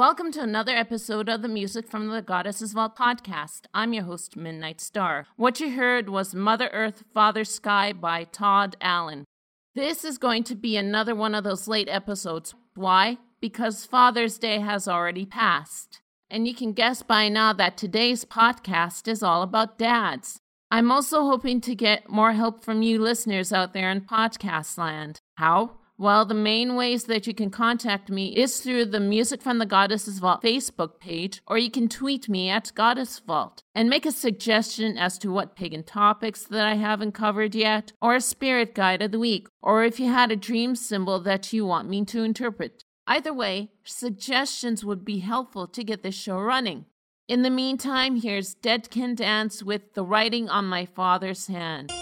Welcome to another episode of the Music from the Goddesses Vault podcast. I'm your host, Midnight Star. What you heard was Mother Earth, Father Sky by Todd Alan. This is going to be another one of those late episodes. Why? Because Father's Day has already passed. And you can guess by now that today's podcast is all about dads. I'm also hoping to get more help from you listeners out there in podcast land. How? Well, the main ways that you can contact me is through the Music from the Goddesses Vault Facebook page, or you can tweet me at Goddess Vault and make a suggestion as to what pagan topics that I haven't covered yet, or a spirit guide of the week, or if you had a dream symbol that you want me to interpret. Either way, suggestions would be helpful to get this show running. In the meantime, here's Dead Can Dance with The Writing on My Father's Hand.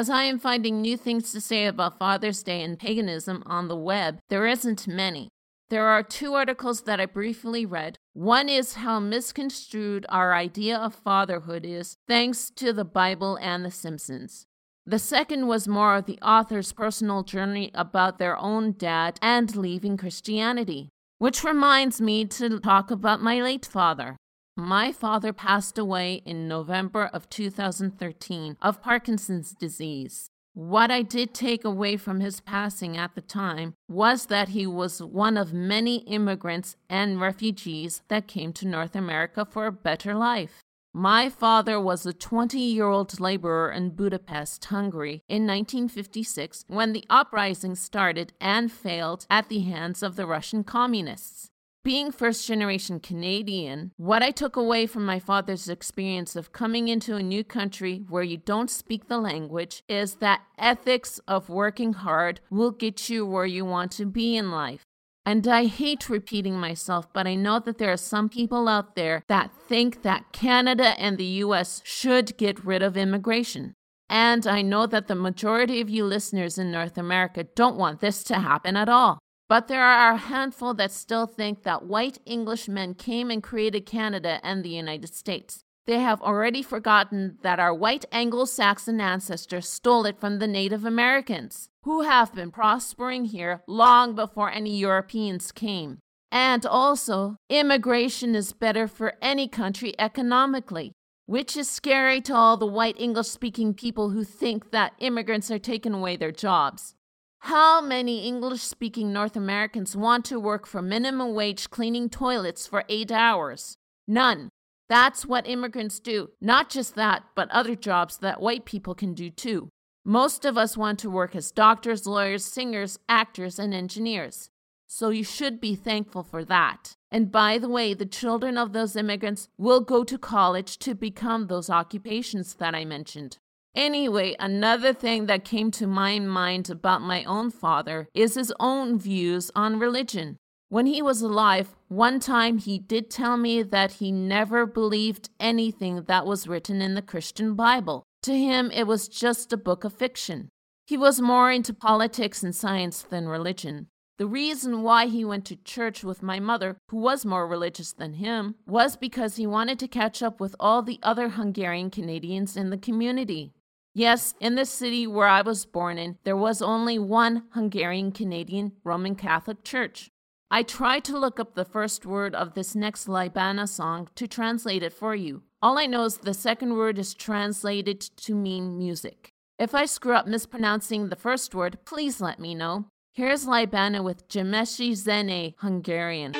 As I am finding new things to say about Father's Day and paganism on the web, there isn't many. There are two articles that I briefly read. One is how misconstrued our idea of fatherhood is, thanks to the Bible and The Simpsons. The second was more of the author's personal journey about their own dad and leaving Christianity, which reminds me to talk about my late father. My father passed away in November of 2013 of Parkinson's disease. What I did take away from his passing at the time was that he was one of many immigrants and refugees that came to North America for a better life. My father was a 20 year old laborer in Budapest, Hungary, in 1956 when the uprising started and failed at the hands of the Russian communists. Being first generation Canadian, what I took away from my father's experience of coming into a new country where you don't speak the language is that ethics of working hard will get you where you want to be in life. And I hate repeating myself, but I know that there are some people out there that think that Canada and the US should get rid of immigration. And I know that the majority of you listeners in North America don't want this to happen at all. But there are a handful that still think that white Englishmen came and created Canada and the United States. They have already forgotten that our white Anglo Saxon ancestors stole it from the Native Americans, who have been prospering here long before any Europeans came. And also, immigration is better for any country economically, which is scary to all the white English speaking people who think that immigrants are taking away their jobs. How many English speaking North Americans want to work for minimum wage cleaning toilets for eight hours? None. That's what immigrants do. Not just that, but other jobs that white people can do too. Most of us want to work as doctors, lawyers, singers, actors, and engineers. So you should be thankful for that. And by the way, the children of those immigrants will go to college to become those occupations that I mentioned. Anyway, another thing that came to my mind about my own father is his own views on religion. When he was alive, one time he did tell me that he never believed anything that was written in the Christian Bible. To him, it was just a book of fiction. He was more into politics and science than religion. The reason why he went to church with my mother, who was more religious than him, was because he wanted to catch up with all the other Hungarian Canadians in the community. Yes, in the city where I was born in, there was only one Hungarian Canadian Roman Catholic church. I tried to look up the first word of this next Libana song to translate it for you. All I know is the second word is translated to mean music. If I screw up mispronouncing the first word, please let me know. Here's Libana with Gyimesi Zene Hungarian.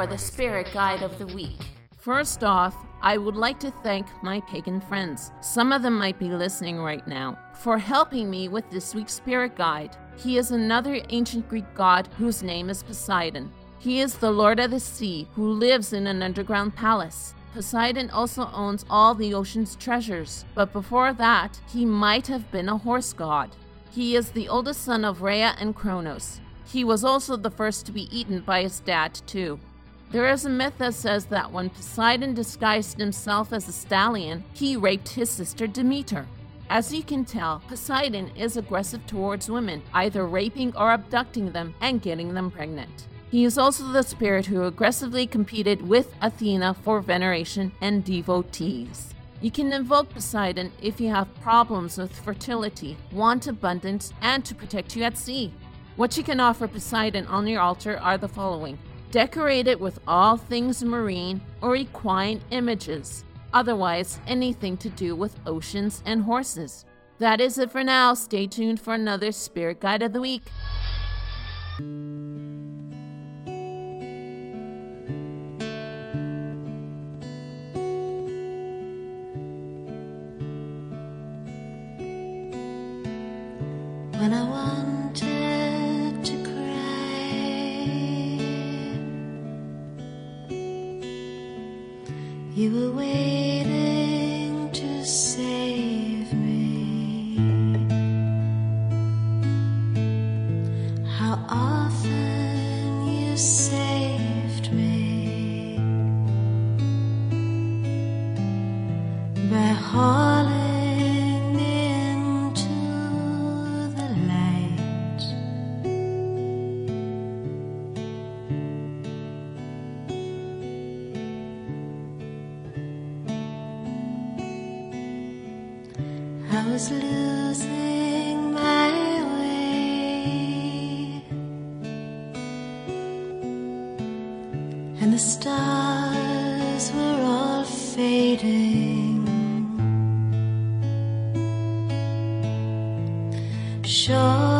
For the spirit guide of the week. First off, I would like to thank my pagan friends, some of them might be listening right now, for helping me with this week's spirit guide. He is another ancient Greek god whose name is Poseidon. He is the lord of the sea who lives in an underground palace. Poseidon also owns all the ocean's treasures, but before that, he might have been a horse god. He is the oldest son of Rhea and Kronos. He was also the first to be eaten by his dad, too. There is a myth that says that when Poseidon disguised himself as a stallion, he raped his sister Demeter. As you can tell, Poseidon is aggressive towards women, either raping or abducting them and getting them pregnant. He is also the spirit who aggressively competed with Athena for veneration and devotees. You can invoke Poseidon if you have problems with fertility, want abundance, and to protect you at sea. What you can offer Poseidon on your altar are the following Decorate it with all things marine or equine images, otherwise, anything to do with oceans and horses. That is it for now. Stay tuned for another Spirit Guide of the Week. Fading. Sure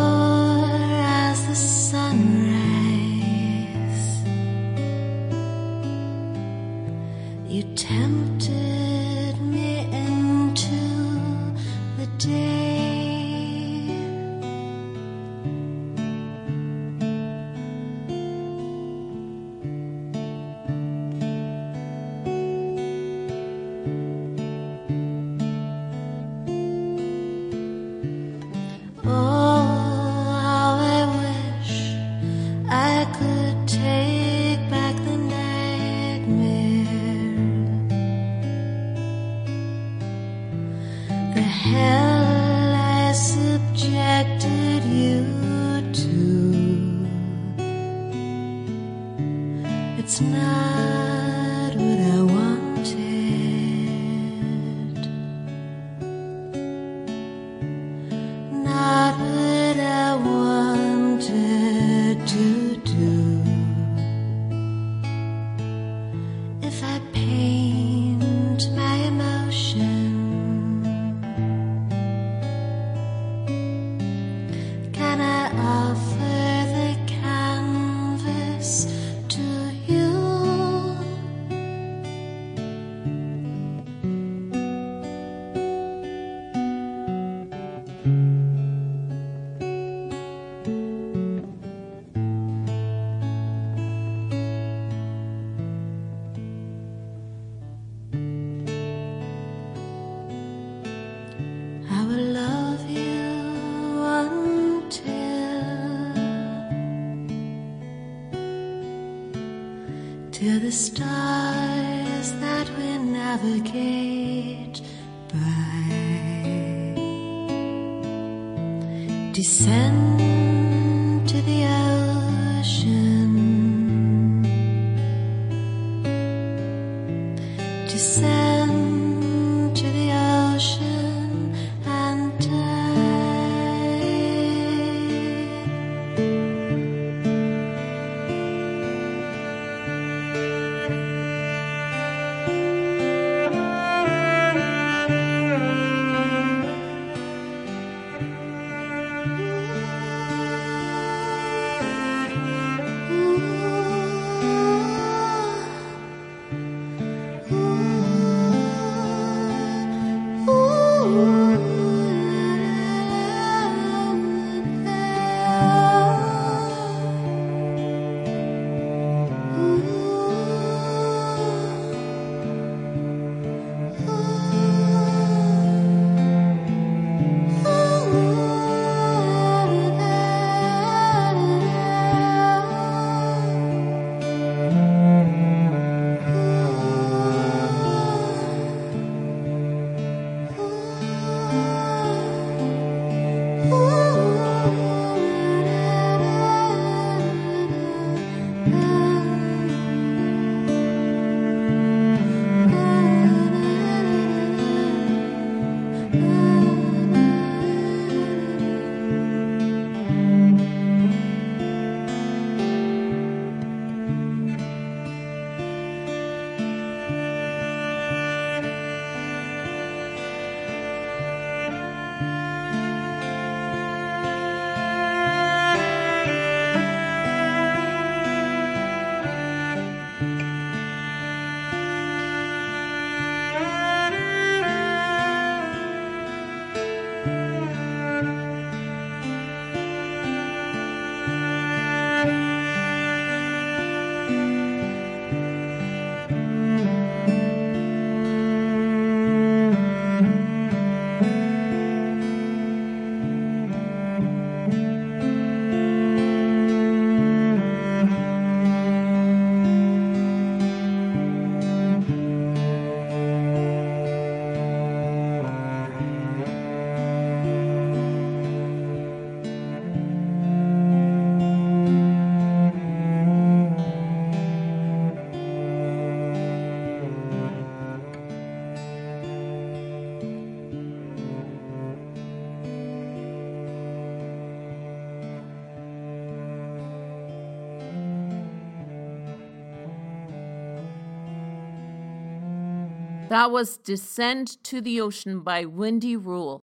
That was Descend to the Ocean by Wendy Rule.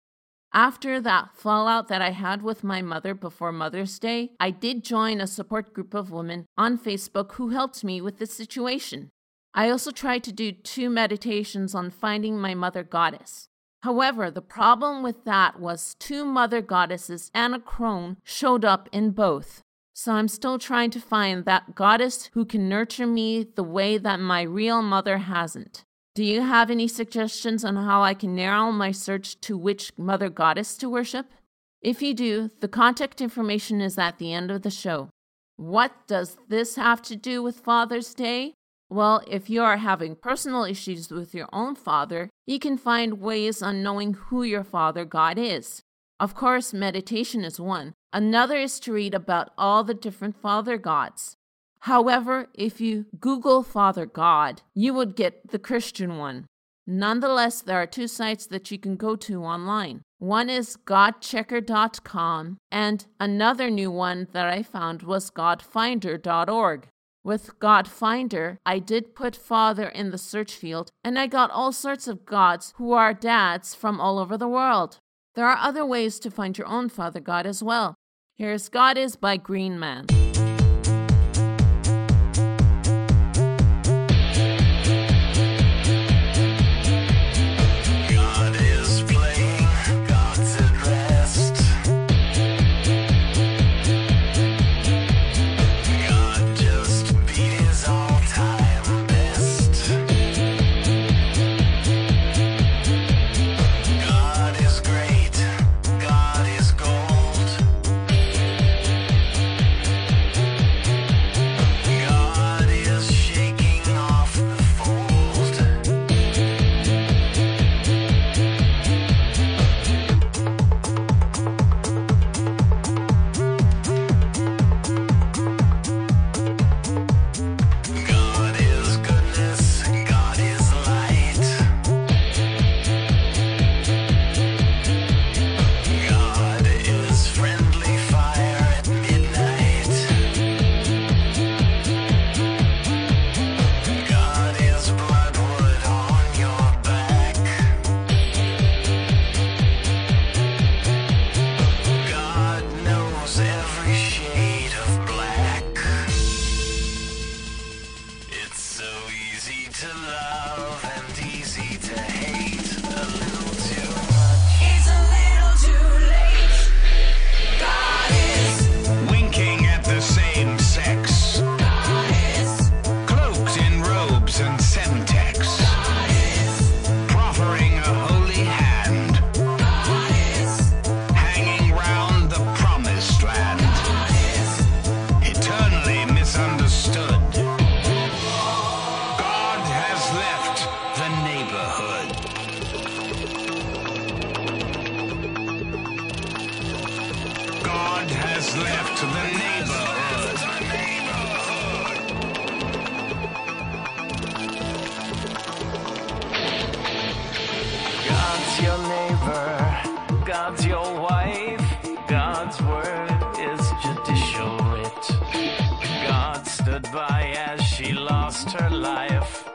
After that fallout that I had with my mother before Mother's Day, I did join a support group of women on Facebook who helped me with this situation. I also tried to do two meditations on finding my mother goddess. However, the problem with that was two mother goddesses and a crone showed up in both. So I'm still trying to find that goddess who can nurture me the way that my real mother hasn't. Do you have any suggestions on how I can narrow my search to which mother goddess to worship? If you do, the contact information is at the end of the show. What does this have to do with Father's Day? Well, if you are having personal issues with your own father, you can find ways on knowing who your father God is. Of course, meditation is one. Another is to read about all the different father gods. However, if you Google Father God, you would get the Christian one. Nonetheless, there are two sites that you can go to online. One is godchecker.com, and another new one that I found was godfinder.org. With Godfinder, I did put father in the search field, and I got all sorts of gods who are dads from all over the world. There are other ways to find your own father god as well. Here's God is by Green Man. Life.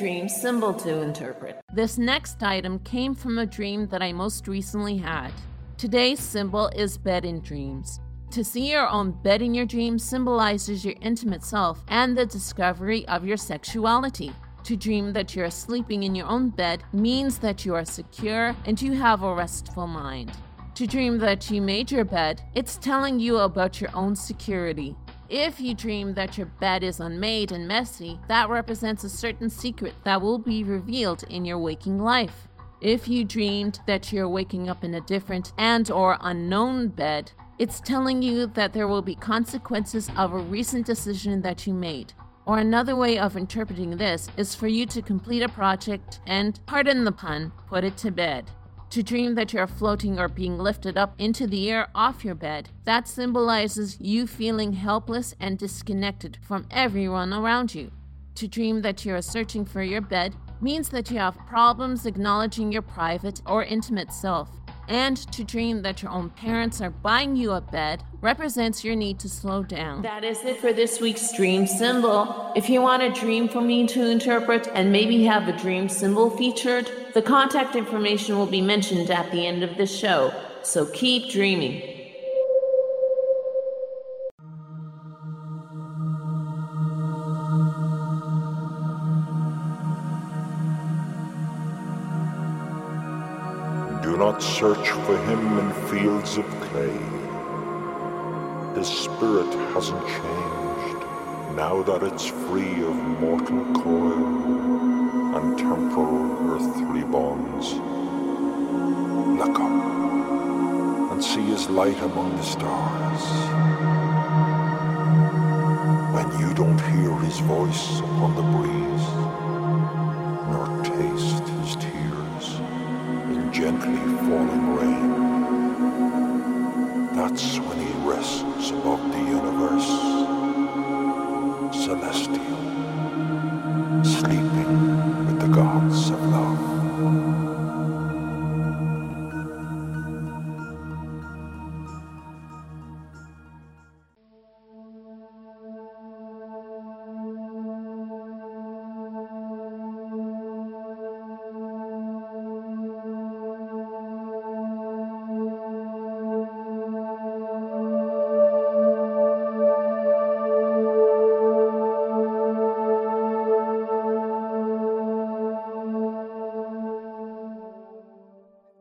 Dream symbol to interpret. This next item came from a dream that I most recently had. Today's symbol is bed in dreams. To see your own bed in your dreams symbolizes your intimate self and the discovery of your sexuality. To dream that you are sleeping in your own bed means that you are secure and you have a restful mind. To dream that you made your bed, it's telling you about your own security. If you dream that your bed is unmade and messy, that represents a certain secret that will be revealed in your waking life. If you dreamed that you're waking up in a different and or unknown bed, it's telling you that there will be consequences of a recent decision that you made. Or another way of interpreting this is for you to complete a project and, pardon the pun, put it to bed. To dream that you're floating or being lifted up into the air off your bed, that symbolizes you feeling helpless and disconnected from everyone around you. To dream that you're searching for your bed means that you have problems acknowledging your private or intimate self. And to dream that your own parents are buying you a bed represents your need to slow down. That is it for this week's dream symbol. If you want a dream for me to interpret and maybe have a dream symbol featured, the contact information will be mentioned at the end of the show. So keep dreaming. Search for him in fields of clay. His spirit hasn't changed now that it's free of mortal coil and temporal earthly bonds. Look up and see his light among the stars. When you don't hear his voice upon the breeze,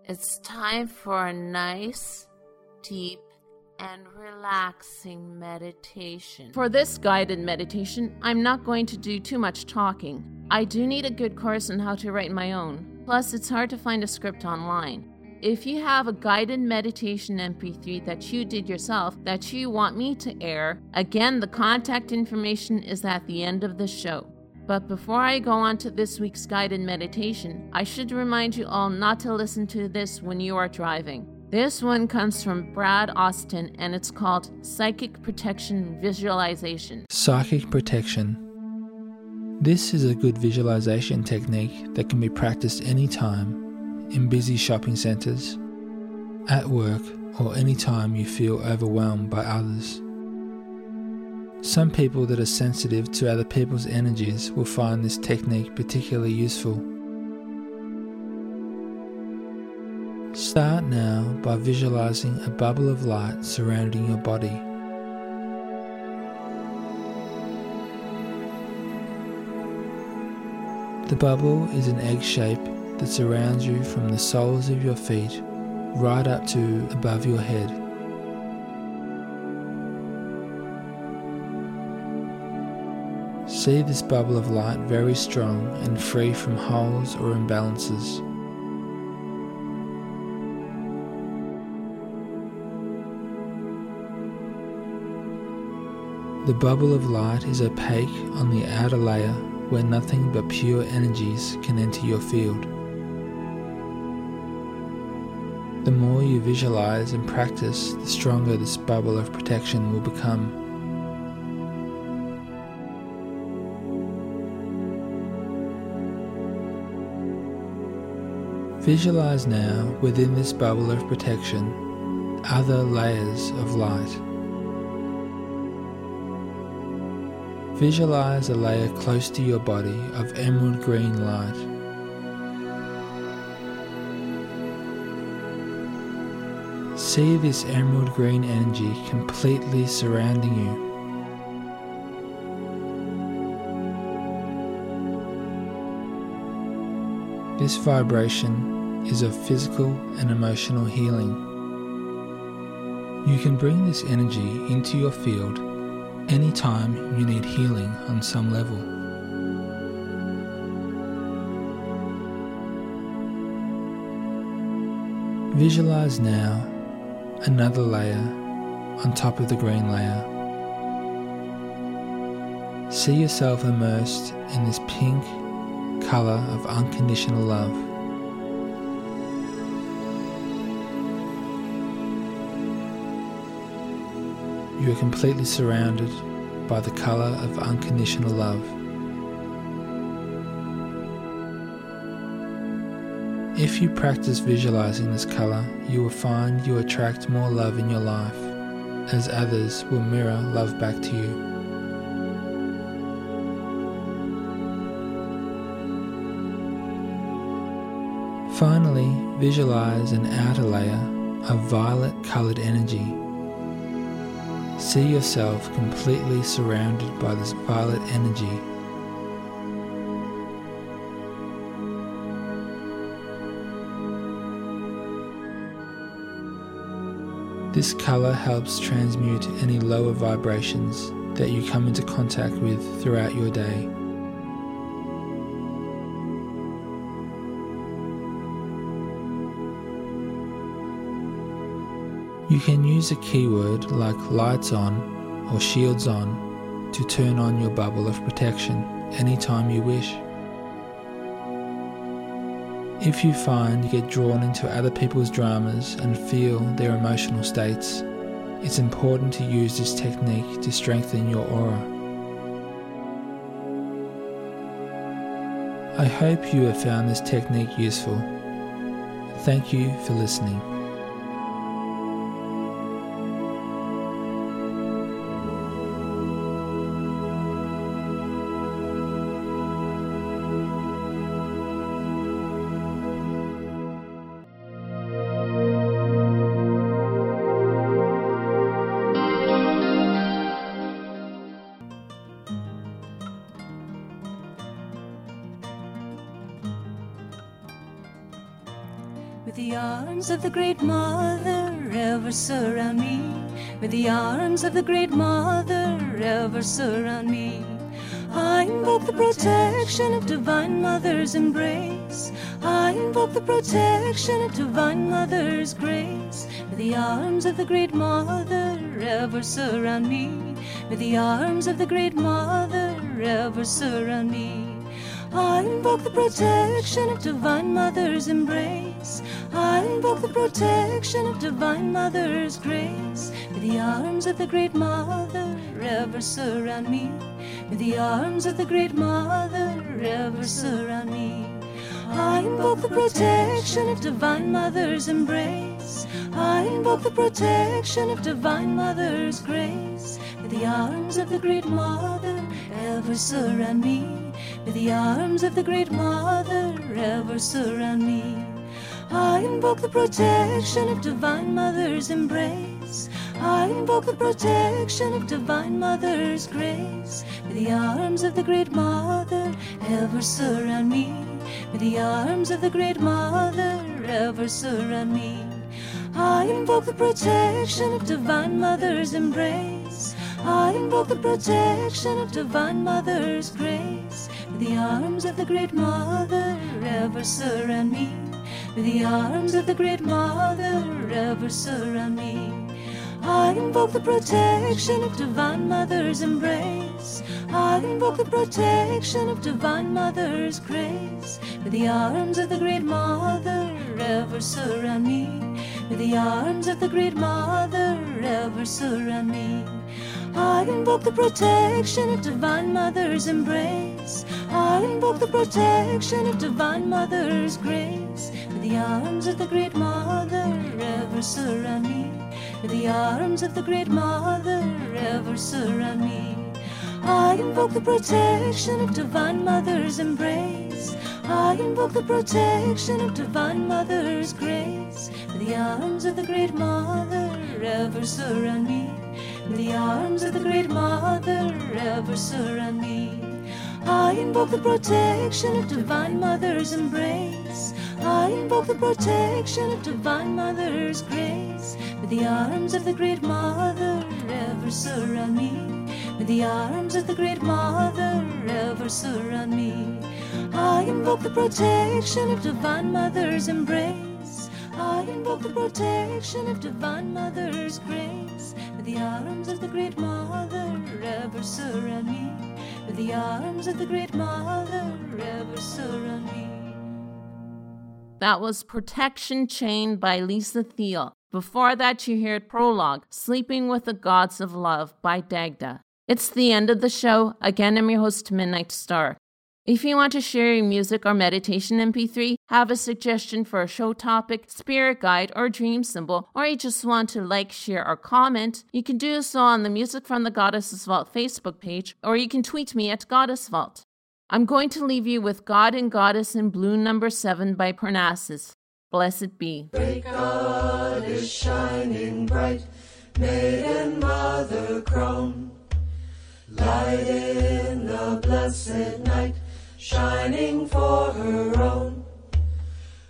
It's time for a nice, deep, and relaxing meditation. For this guided meditation, I'm not going to do too much talking. I do need a good course on how to write my own. Plus, it's hard to find a script online. If you have a guided meditation MP3 that you did yourself that you want me to air, again, the contact information is at the end of the show. But before I go on to this week's guided meditation, I should remind you all not to listen to this when you are driving. This one comes from Brad Austen and it's called Psychic Protection Visualization. Psychic protection. This is a good visualization technique that can be practiced anytime in busy shopping centres, at work, or anytime you feel overwhelmed by others. Some people that are sensitive to other people's energies will find this technique particularly useful. Start now by visualizing a bubble of light surrounding your body. The bubble is an egg shape that surrounds you from the soles of your feet right up to above your head. See this bubble of light very strong and free from holes or imbalances. The bubble of light is opaque on the outer layer where nothing but pure energies can enter your field. The more you visualize and practice, the stronger this bubble of protection will become. Visualize now within this bubble of protection other layers of light. Visualize a layer close to your body of emerald green light. See this emerald green energy completely surrounding you. This vibration is of physical and emotional healing. You can bring this energy into your field anytime you need healing on some level. Visualize now another layer on top of the green layer. See yourself immersed in this pink colour of unconditional love. You are completely surrounded by the colour of unconditional love. If you practice visualizing this colour, you will find you attract more love in your life, as others will mirror love back to you. Finally, visualize an outer layer of violet coloured energy. See yourself completely surrounded by this violet energy. This colour helps transmute any lower vibrations that you come into contact with throughout your day. You can use a keyword like lights on or shields on to turn on your bubble of protection anytime you wish. If you find you get drawn into other people's dramas and feel their emotional states, it's important to use this technique to strengthen your aura. I hope you have found this technique useful. Thank you for listening. Of the great mother ever surround me. May the arms of the Great Mother ever surround me. I invoke the protection of Divine Mother's embrace. I invoke the protection of Divine Mother's grace. May the arms of the Great Mother ever surround me. May the arms of the Great Mother ever surround me. I invoke the protection of Divine Mother's embrace. I invoke the protection of Divine Mother's grace. May the arms of the Great Mother ever surround me. May the arms of the Great Mother ever surround me. I invoke the protection of Divine Mother's embrace. I invoke the protection of Divine Mother's grace. May the arms of the Great Mother ever surround me. May the arms of the Great Mother ever surround me. I invoke the protection of Divine Mother's embrace. I invoke the protection of Divine Mother's grace. May the arms of the Great Mother ever surround me. May the arms of the Great Mother ever surround me. I invoke the protection of Divine Mother's embrace. I invoke the protection of Divine Mother's grace. May the arms of the Great Mother ever surround me. The arms of the Great Mother ever surround me. I invoke the protection of Divine Mother's embrace. I invoke the protection of Divine Mother's grace. With the arms of the Great Mother ever surround me. With the arms of the Great Mother ever surround me. I invoke the protection of Divine Mother's embrace. I invoke the protection of Divine Mother's grace. With the arms of the Great Mother ever surround me. With the arms of the Great Mother ever surround me. I invoke the protection of Divine Mother's embrace. I invoke the protection of Divine Mother's grace. With the arms of the Great Mother ever surround me. The arms of the Great Mother ever surround me. I invoke the protection of Divine Mother's embrace. I invoke the protection of Divine Mother's grace. May the arms of the Great Mother ever surround me. May the arms of the Great Mother ever surround me. I invoke the protection of Divine Mother's embrace. I invoke the protection of Divine Mother's grace. The arms of the Great Mother ever surround me. May the arms of the Great Mother ever surround me. That was Protection Chain by Lisa Thiel. Before that, you heard Prologue, Sleeping with the Gods of Love by Dagda. It's the end of the show. Again, I'm your host, Midnight Star. If you want to share your music or meditation MP3, have a suggestion for a show topic, spirit guide, or dream symbol, or you just want to like, share, or comment, you can do so on the Music from the Goddess's Vault Facebook page, or you can tweet me at Goddess Vault. I'm going to leave you with God and Goddess in Blue number 7 by Parnassus. Blessed be. Great God is shining bright, maiden mother crone. Light in the blessed night, shining for her own.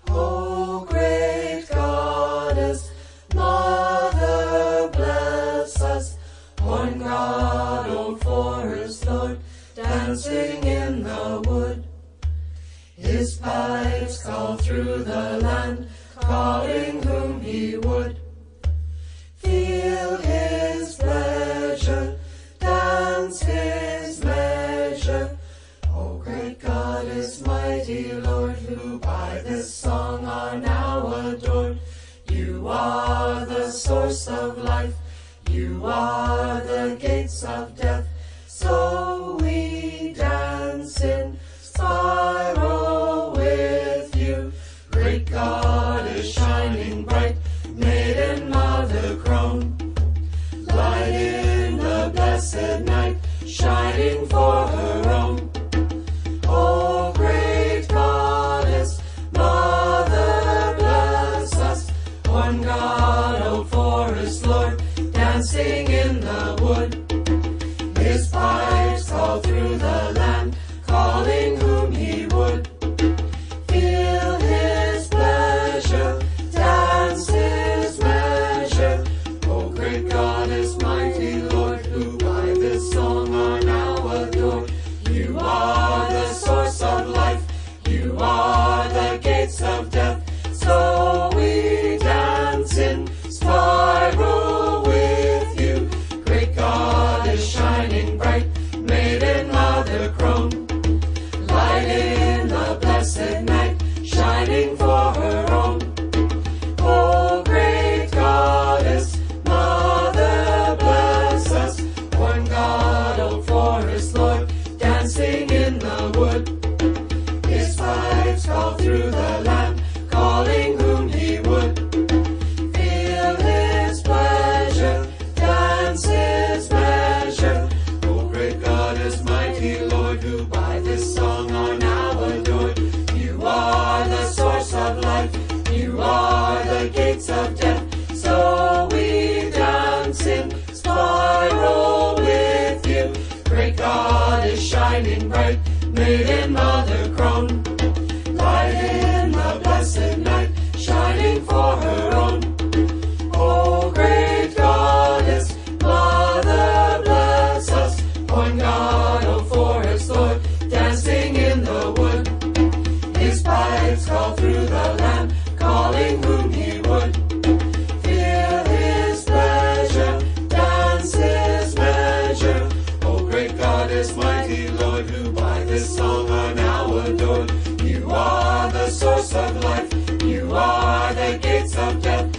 O great goddess, mother, bless us. Horn God, old forest lord, dancing in the wood. His pipes call through the land, calling source of life, you are call through the land, calling whom he would. Feel his pleasure, dance his measure. O great goddess, mighty Lord, who by this song are now adored. You are the source of life, you are the gates of death.